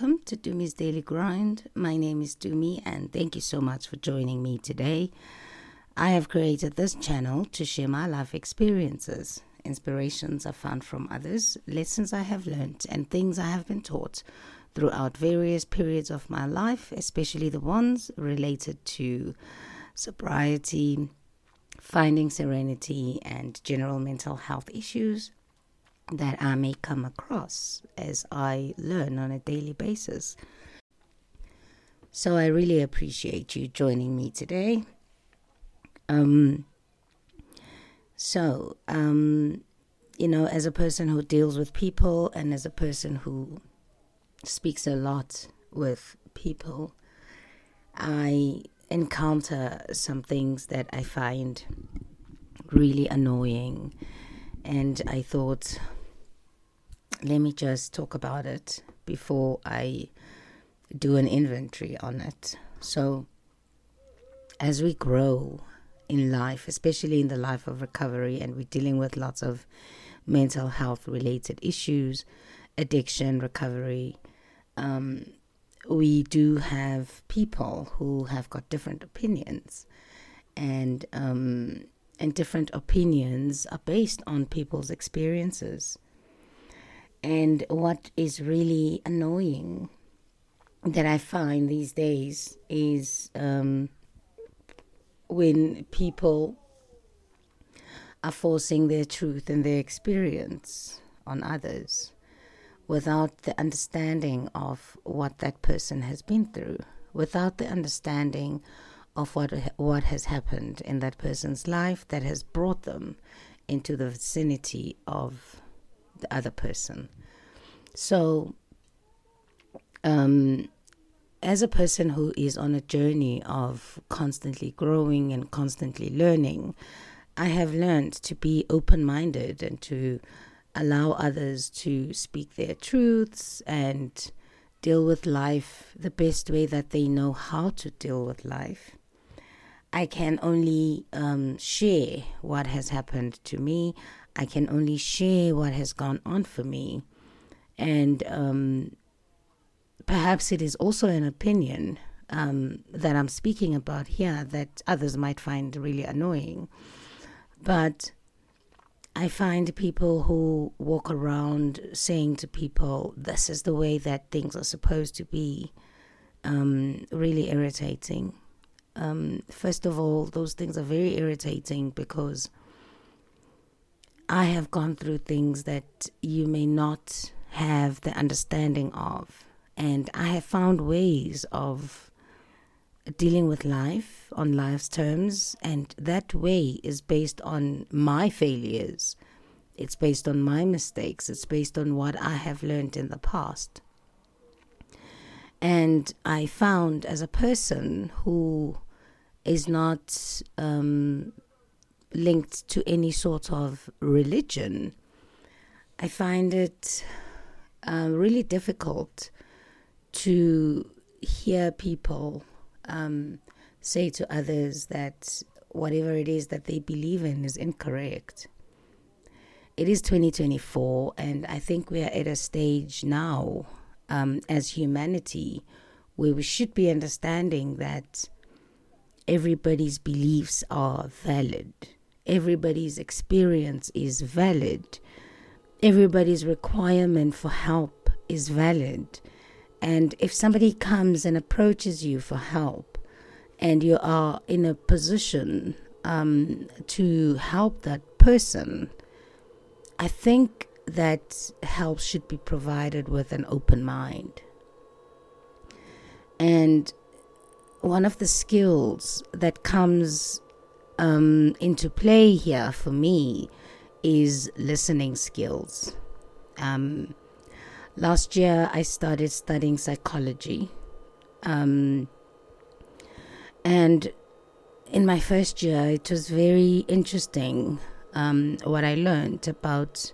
Welcome to Tumi's Daily Grind. My name is Dumi and thank you so much for joining me today. I have created this channel to share my life experiences, inspirations I found from others, lessons I have learned, and things I have been taught throughout various periods of my life, especially the ones related to sobriety, finding serenity, and general mental health issues that I may come across as I learn on a daily basis. So I really appreciate you joining me today. Um, so, um, you know, as a person who deals with people and as a person who speaks a lot with people, I encounter some things that I find really annoying. And I thought, let me just talk about it before I do an inventory on it. So, as we grow in life, especially in the life of recovery, and we're dealing with lots of mental health related issues, addiction, recovery, um, we do have people who have got different opinions, and um, and different opinions are based on people's experiences. And what is really annoying that I find these days is um, when people are forcing their truth and their experience on others without the understanding of what that person has been through, without the understanding of what what has happened in that person's life that has brought them into the vicinity of the other person. So, um, as a person who is on a journey of constantly growing and constantly learning, I have learned to be open minded and to allow others to speak their truths and deal with life the best way that they know how to deal with life. I can only um, share what has happened to me. I can only share what has gone on for me. And um, perhaps it is also an opinion um, that I'm speaking about here that others might find really annoying. But I find people who walk around saying to people, this is the way that things are supposed to be, um, really irritating. Um, first of all, those things are very irritating because I have gone through things that you may not have the understanding of. And I have found ways of dealing with life on life's terms. And that way is based on my failures, it's based on my mistakes, it's based on what I have learned in the past. And I found as a person who is not um, linked to any sort of religion, I find it uh, really difficult to hear people um, say to others that whatever it is that they believe in is incorrect. It is 2024, and I think we are at a stage now um, as humanity where we should be understanding that everybody's beliefs are valid, everybody's experience is valid, everybody's requirement for help is valid. And if somebody comes and approaches you for help, and you are in a position um, to help that person, I think that help should be provided with an open mind. And one of the skills that comes um, into play here for me is listening skills. Um, last year, I started studying psychology. Um, and in my first year, it was very interesting um, what I learned about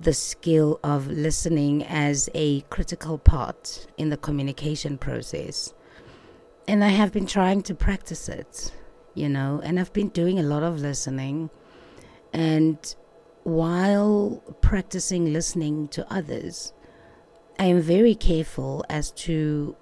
the skill of listening as a critical part in the communication process. And I have been trying to practice it, you know, and I've been doing a lot of listening. And while practicing listening to others, I am very careful as to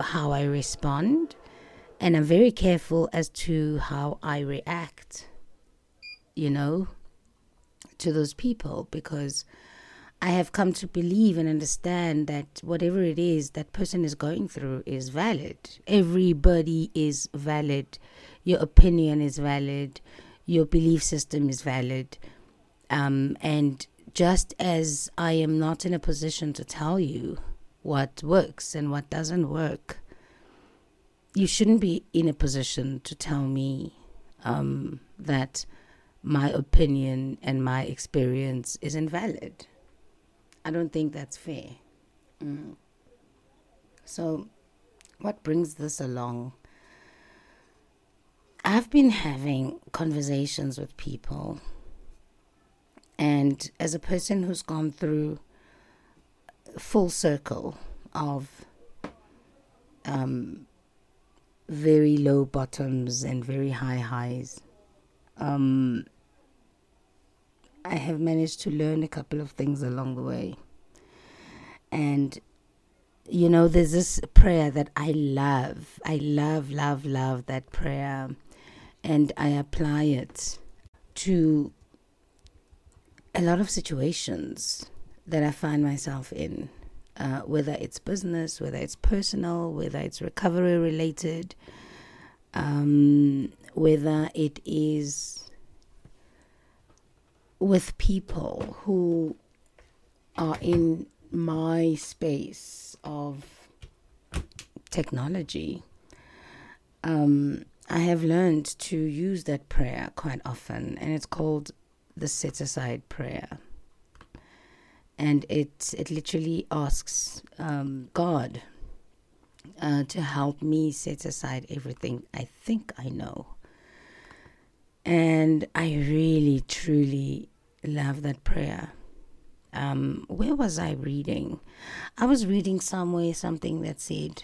how I respond, and I'm very careful as to how I react, you know, to those people because I have come to believe and understand that whatever it is that person is going through is valid. Everybody is valid. Your opinion is valid. Your belief system is valid. Um, and just as I am not in a position to tell you what works and what doesn't work, you shouldn't be in a position to tell me um, that my opinion and my experience is invalid. I don't think that's fair. Mm. So, what brings this along? I've been having conversations with people and as a person who's gone through full circle of um, very low bottoms and very high highs, um, I have managed to learn a couple of things along the way. And, you know, there's this prayer that I love. I love, love, love that prayer. And I apply it to a lot of situations that I find myself in, uh, whether it's business, whether it's personal, whether it's recovery related, um, whether it is with people who are in my space of technology. Um, I have learned to use that prayer quite often, and it's called the set aside prayer. And it, it literally asks um, God uh, to help me set aside everything I think I know. And I really, truly love that prayer. Um, where was I reading? I was reading somewhere something that said,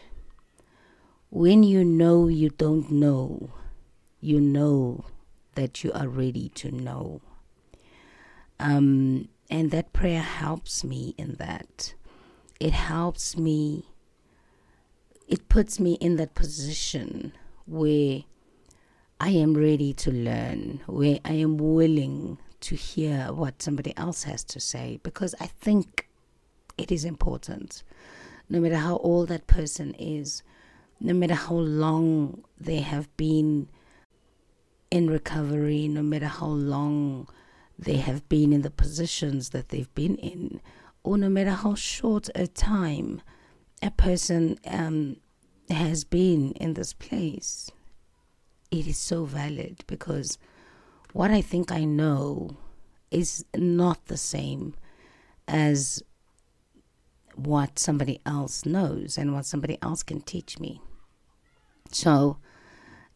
When you know you don't know, you know that you are ready to know. Um, and that prayer helps me in that. It helps me, it puts me in that position where I am ready to learn, where I am willing to hear what somebody else has to say, because I think it is important. No matter how old that person is, no matter how long they have been in recovery, no matter how long they have been in the positions that they've been in, or no matter how short a time a person um, has been in this place, it is so valid because what I think I know is not the same as what somebody else knows and what somebody else can teach me. So,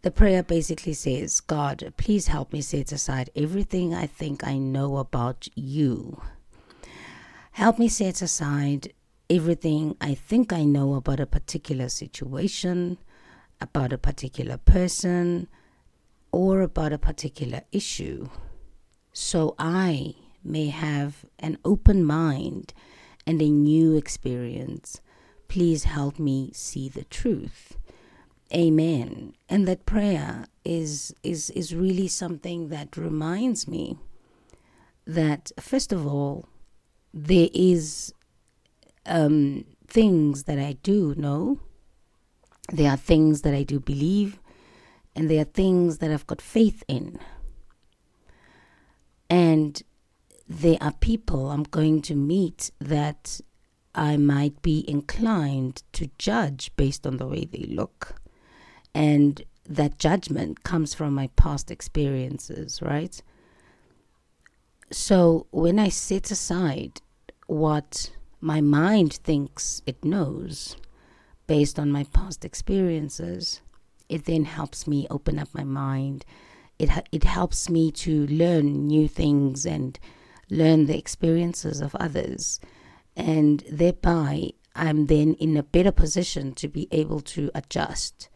the prayer basically says, God, please help me set aside everything I think I know about you. Help me set aside everything I think I know about a particular situation, about a particular person, or about a particular issue, so I may have an open mind and a new experience. Please help me see the truth. Amen. And that prayer is is is really something that reminds me that first of all there is um, things that I do know there are things that I do believe and there are things that I've got faith in and there are people I'm going to meet that I might be inclined to judge based on the way they look and that judgment comes from my past experiences, right? So when I set aside what my mind thinks it knows based on my past experiences, it then helps me open up my mind. It, it helps me to learn new things and learn the experiences of others. And thereby, I'm then in a better position to be able to adjust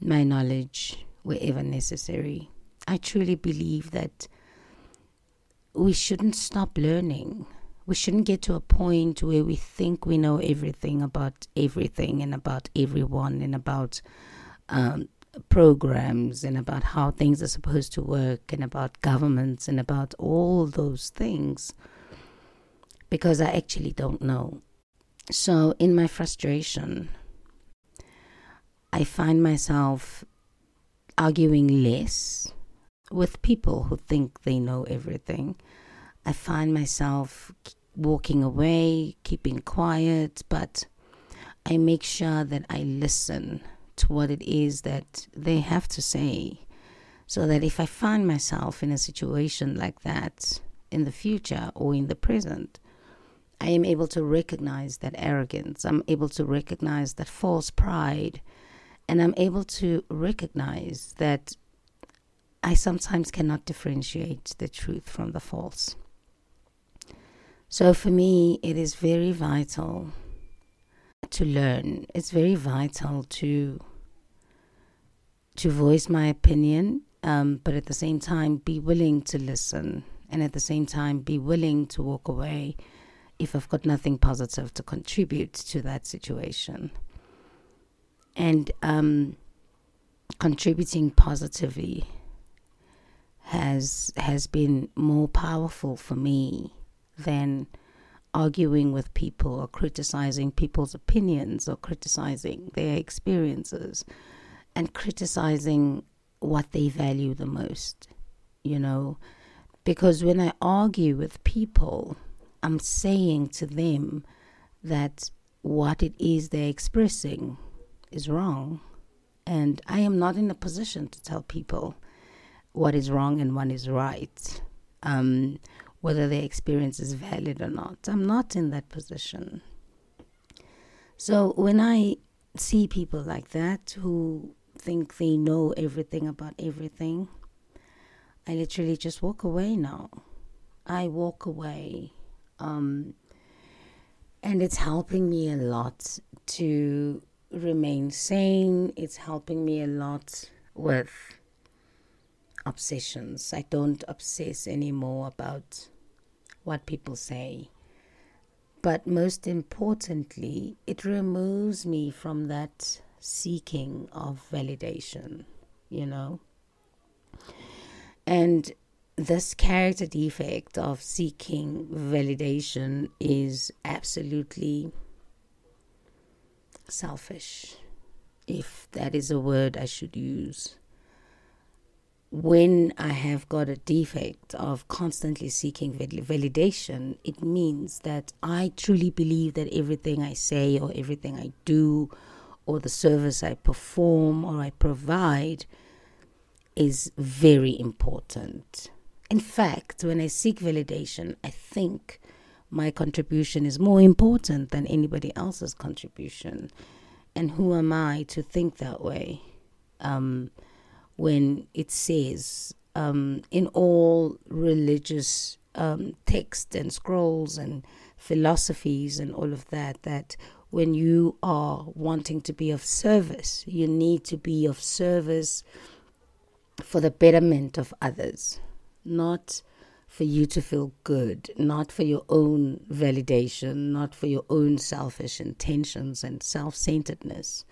my knowledge wherever necessary. I truly believe that we shouldn't stop learning. We shouldn't get to a point where we think we know everything about everything and about everyone and about um, programs and about how things are supposed to work and about governments and about all those things because I actually don't know. So, in my frustration, I find myself arguing less with people who think they know everything. I find myself walking away, keeping quiet, but I make sure that I listen to what it is that they have to say. So that if I find myself in a situation like that in the future or in the present, I am able to recognize that arrogance. I'm able to recognize that false pride. And I'm able to recognize that I sometimes cannot differentiate the truth from the false. So for me, it is very vital to learn. It's very vital to to voice my opinion, um, but at the same time be willing to listen, and at the same time be willing to walk away if I've got nothing positive to contribute to that situation. And um, contributing positively has has been more powerful for me than arguing with people or criticizing people's opinions or criticizing their experiences and criticizing what they value the most, you know. Because when I argue with people, I'm saying to them that what it is they're expressing is wrong. And I am not in a position to tell people what is wrong and what is right, um, whether their experience is valid or not. I'm not in that position. So when I see people like that who think they know everything about everything, I literally just walk away now. I walk away. Um, and it's helping me a lot to remain sane. It's helping me a lot with obsessions. I don't obsess anymore about what people say. But most importantly, it removes me from that seeking of validation, you know? And this character defect of seeking validation is absolutely selfish, if that is a word I should use. When I have got a defect of constantly seeking validation, it means that I truly believe that everything I say or everything I do or the service I perform or I provide is very important. In fact, when I seek validation, I think my contribution is more important than anybody else's contribution. And who am I to think that way? Um, when it says um, in all religious um, texts and scrolls and philosophies and all of that, that when you are wanting to be of service. You need to be of service for the betterment of others, not for you to feel good, not for your own validation, not for your own selfish intentions and self centeredness.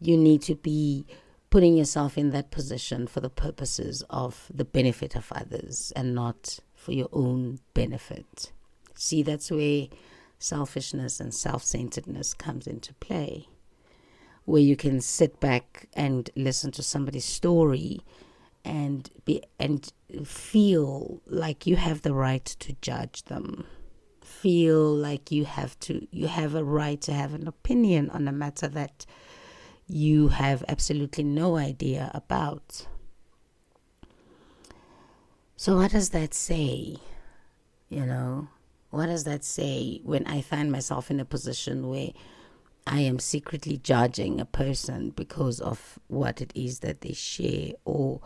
You need to be putting yourself in that position for the purposes of the benefit of others and not for your own benefit. See, that's where selfishness and self centeredness comes into play, where you can sit back and listen to somebody's story and be and feel like you have the right to judge them feel like you have to you have a right to have an opinion on a matter that you have absolutely no idea about so what does that say you know what does that say when I find myself in a position where I am secretly judging a person because of what it is that they share or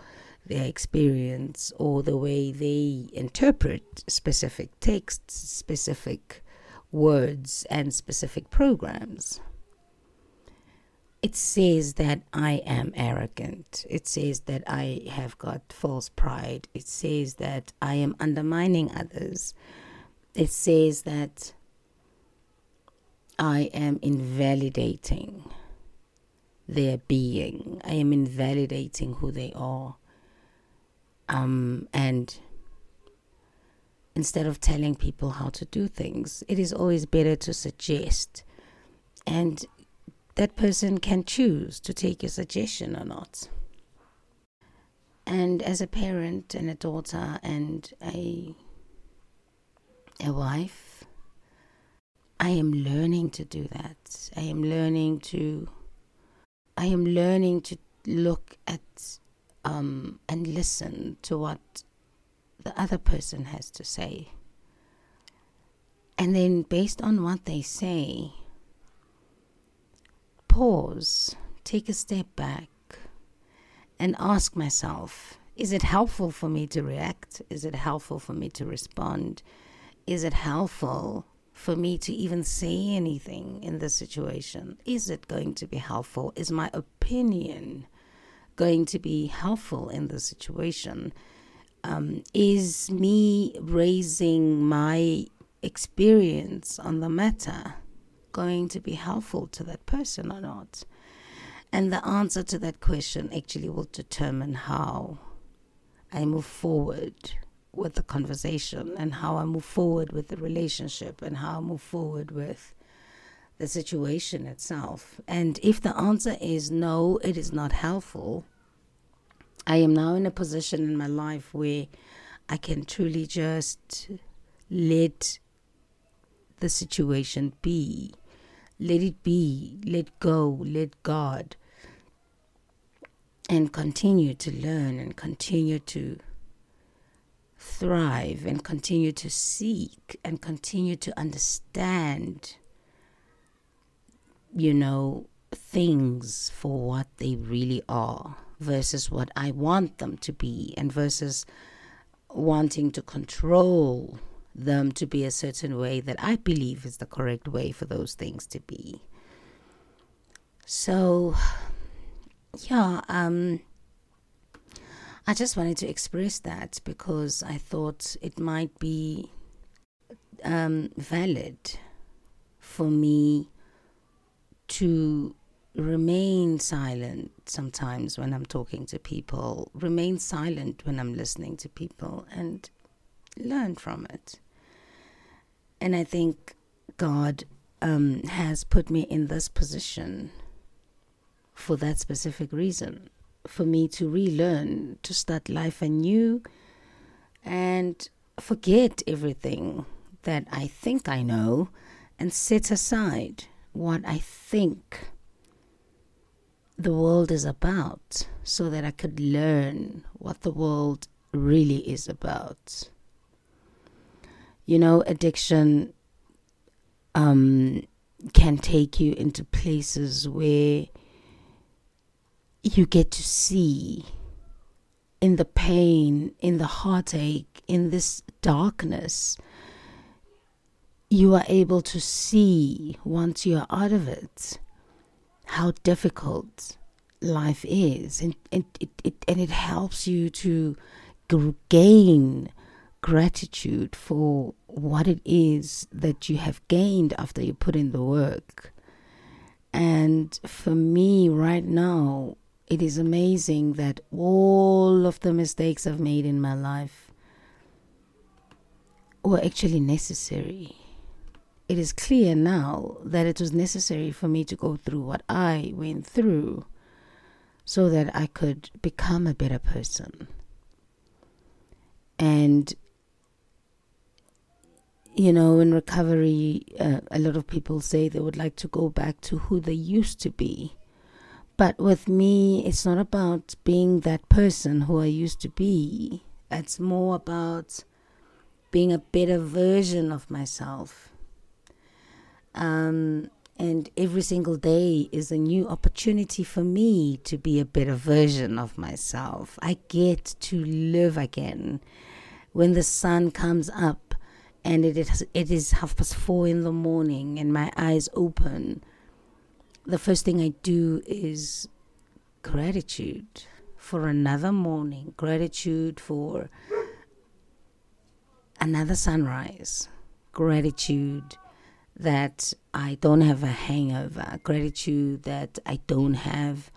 their experience or the way they interpret specific texts, specific words, and specific programs? It says that I am arrogant. It says that I have got false pride. It says that I am undermining others it says that I am invalidating their being. I am invalidating who they are. Um, and instead of telling people how to do things, it is always better to suggest. And that person can choose to take your suggestion or not. And as a parent and a daughter and a a wife, I am learning to do that. I am learning to I am learning to look at um, and listen to what the other person has to say. And then, based on what they say, pause, take a step back, and ask myself is it helpful for me to react? Is it helpful for me to respond? Is it helpful for me to even say anything in this situation? Is it going to be helpful? Is my opinion going to be helpful in this situation? Um, is me raising my experience on the matter going to be helpful to that person or not? And the answer to that question actually will determine how I move forward with the conversation and how I move forward with the relationship and how I move forward with the situation itself. And if the answer is no, it is not helpful, I am now in a position in my life where I can truly just let the situation be. Let it be. Let go. Let God and continue to learn and continue to thrive and continue to seek and continue to understand, you know, things for what they really are versus what I want them to be and versus wanting to control them to be a certain way that I believe is the correct way for those things to be. So, yeah, um, I just wanted to express that because I thought it might be um, valid for me to remain silent sometimes when I'm talking to people, remain silent when I'm listening to people, and learn from it. And I think God um, has put me in this position for that specific reason for me to relearn, to start life anew, and forget everything that I think I know and set aside what I think the world is about so that I could learn what the world really is about. You know, addiction um, can take you into places where you get to see in the pain, in the heartache, in this darkness, you are able to see once you are out of it how difficult life is. And, and, it, it, and it helps you to gain gratitude for what it is that you have gained after you put in the work. And for me, right now, it is amazing that all of the mistakes I've made in my life were actually necessary. It is clear now that it was necessary for me to go through what I went through so that I could become a better person. And, you know, in recovery, uh, a lot of people say they would like to go back to who they used to be but with me, it's not about being that person who I used to be. It's more about being a better version of myself. Um, and every single day is a new opportunity for me to be a better version of myself. I get to live again. When the sun comes up and it is, it is half past four in the morning and my eyes open the first thing I do is gratitude for another morning, gratitude for another sunrise, gratitude that I don't have a hangover, gratitude that I don't have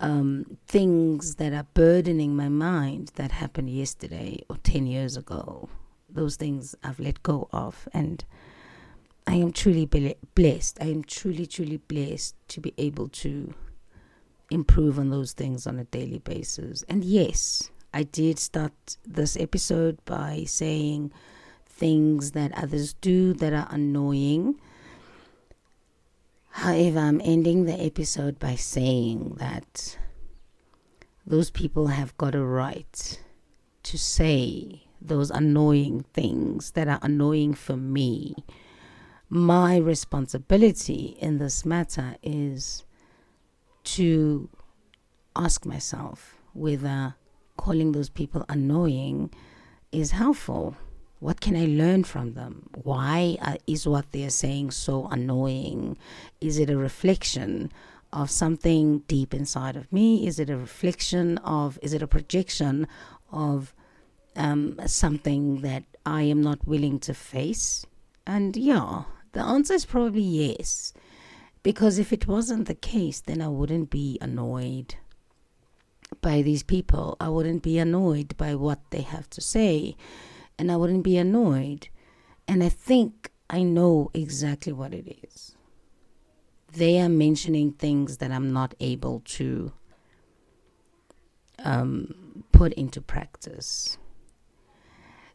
um, things that are burdening my mind that happened yesterday or 10 years ago. Those things I've let go of. And I am truly blessed. I am truly, truly blessed to be able to improve on those things on a daily basis. And yes, I did start this episode by saying things that others do that are annoying. However, I'm ending the episode by saying that those people have got a right to say those annoying things that are annoying for me. My responsibility in this matter is to ask myself whether calling those people annoying is helpful. What can I learn from them? Why is what they're saying so annoying? Is it a reflection of something deep inside of me? Is it a reflection of, is it a projection of um, something that I am not willing to face? And yeah, the answer is probably yes. Because if it wasn't the case, then I wouldn't be annoyed by these people. I wouldn't be annoyed by what they have to say. And I wouldn't be annoyed. And I think I know exactly what it is. They are mentioning things that I'm not able to um, put into practice.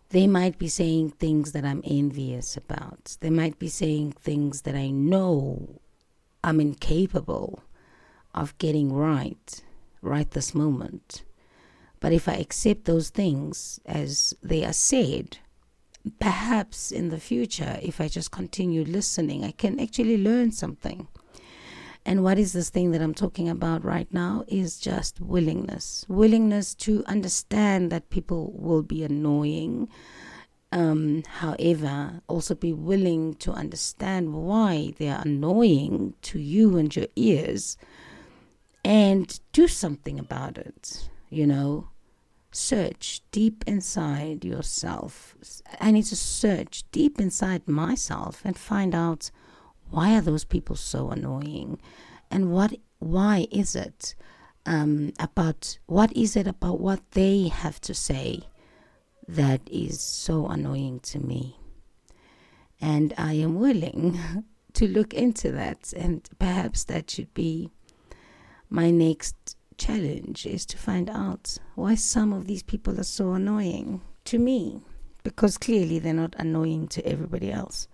They might be saying things that I'm envious about. They might be saying things that I know I'm incapable of getting right right this moment. But if I accept those things as they are said, perhaps in the future, if I just continue listening, I can actually learn something. And what is this thing that I'm talking about right now is just willingness. Willingness to understand that people will be annoying. Um, however, also be willing to understand why they are annoying to you and your ears and do something about it, you know. Search deep inside yourself. I need to search deep inside myself and find out why are those people so annoying and what why is it um, about what is it about what they have to say that is so annoying to me and i am willing to look into that and perhaps that should be my next challenge is to find out why some of these people are so annoying to me because clearly they're not annoying to everybody else.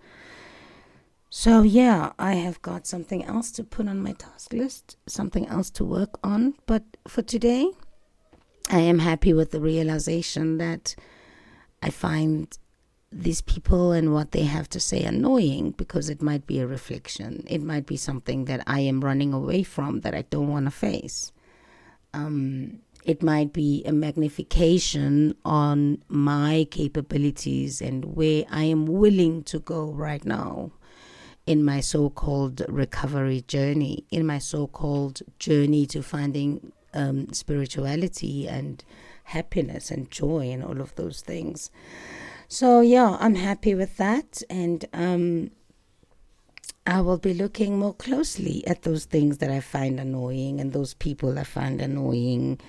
So, yeah, I have got something else to put on my task list, something else to work on. But for today, I am happy with the realization that I find these people and what they have to say annoying because it might be a reflection. It might be something that I am running away from that I don't want to face. Um, it might be a magnification on my capabilities and where I am willing to go right now in my so called recovery journey, in my so called journey to finding um, spirituality and happiness and joy and all of those things. So yeah, I'm happy with that, and um, I will be looking more closely at those things that I find annoying, and those people I find annoying,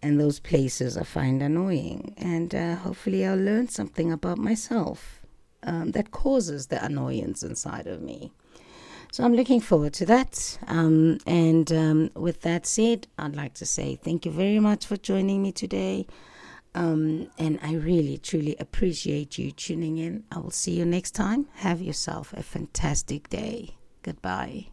and those places I find annoying, and uh, hopefully I'll learn something about myself um, that causes the annoyance inside of me. So I'm looking forward to that. Um, and um, with that said, I'd like to say thank you very much for joining me today. Um, and I really, truly appreciate you tuning in. I will see you next time. Have yourself a fantastic day. Goodbye.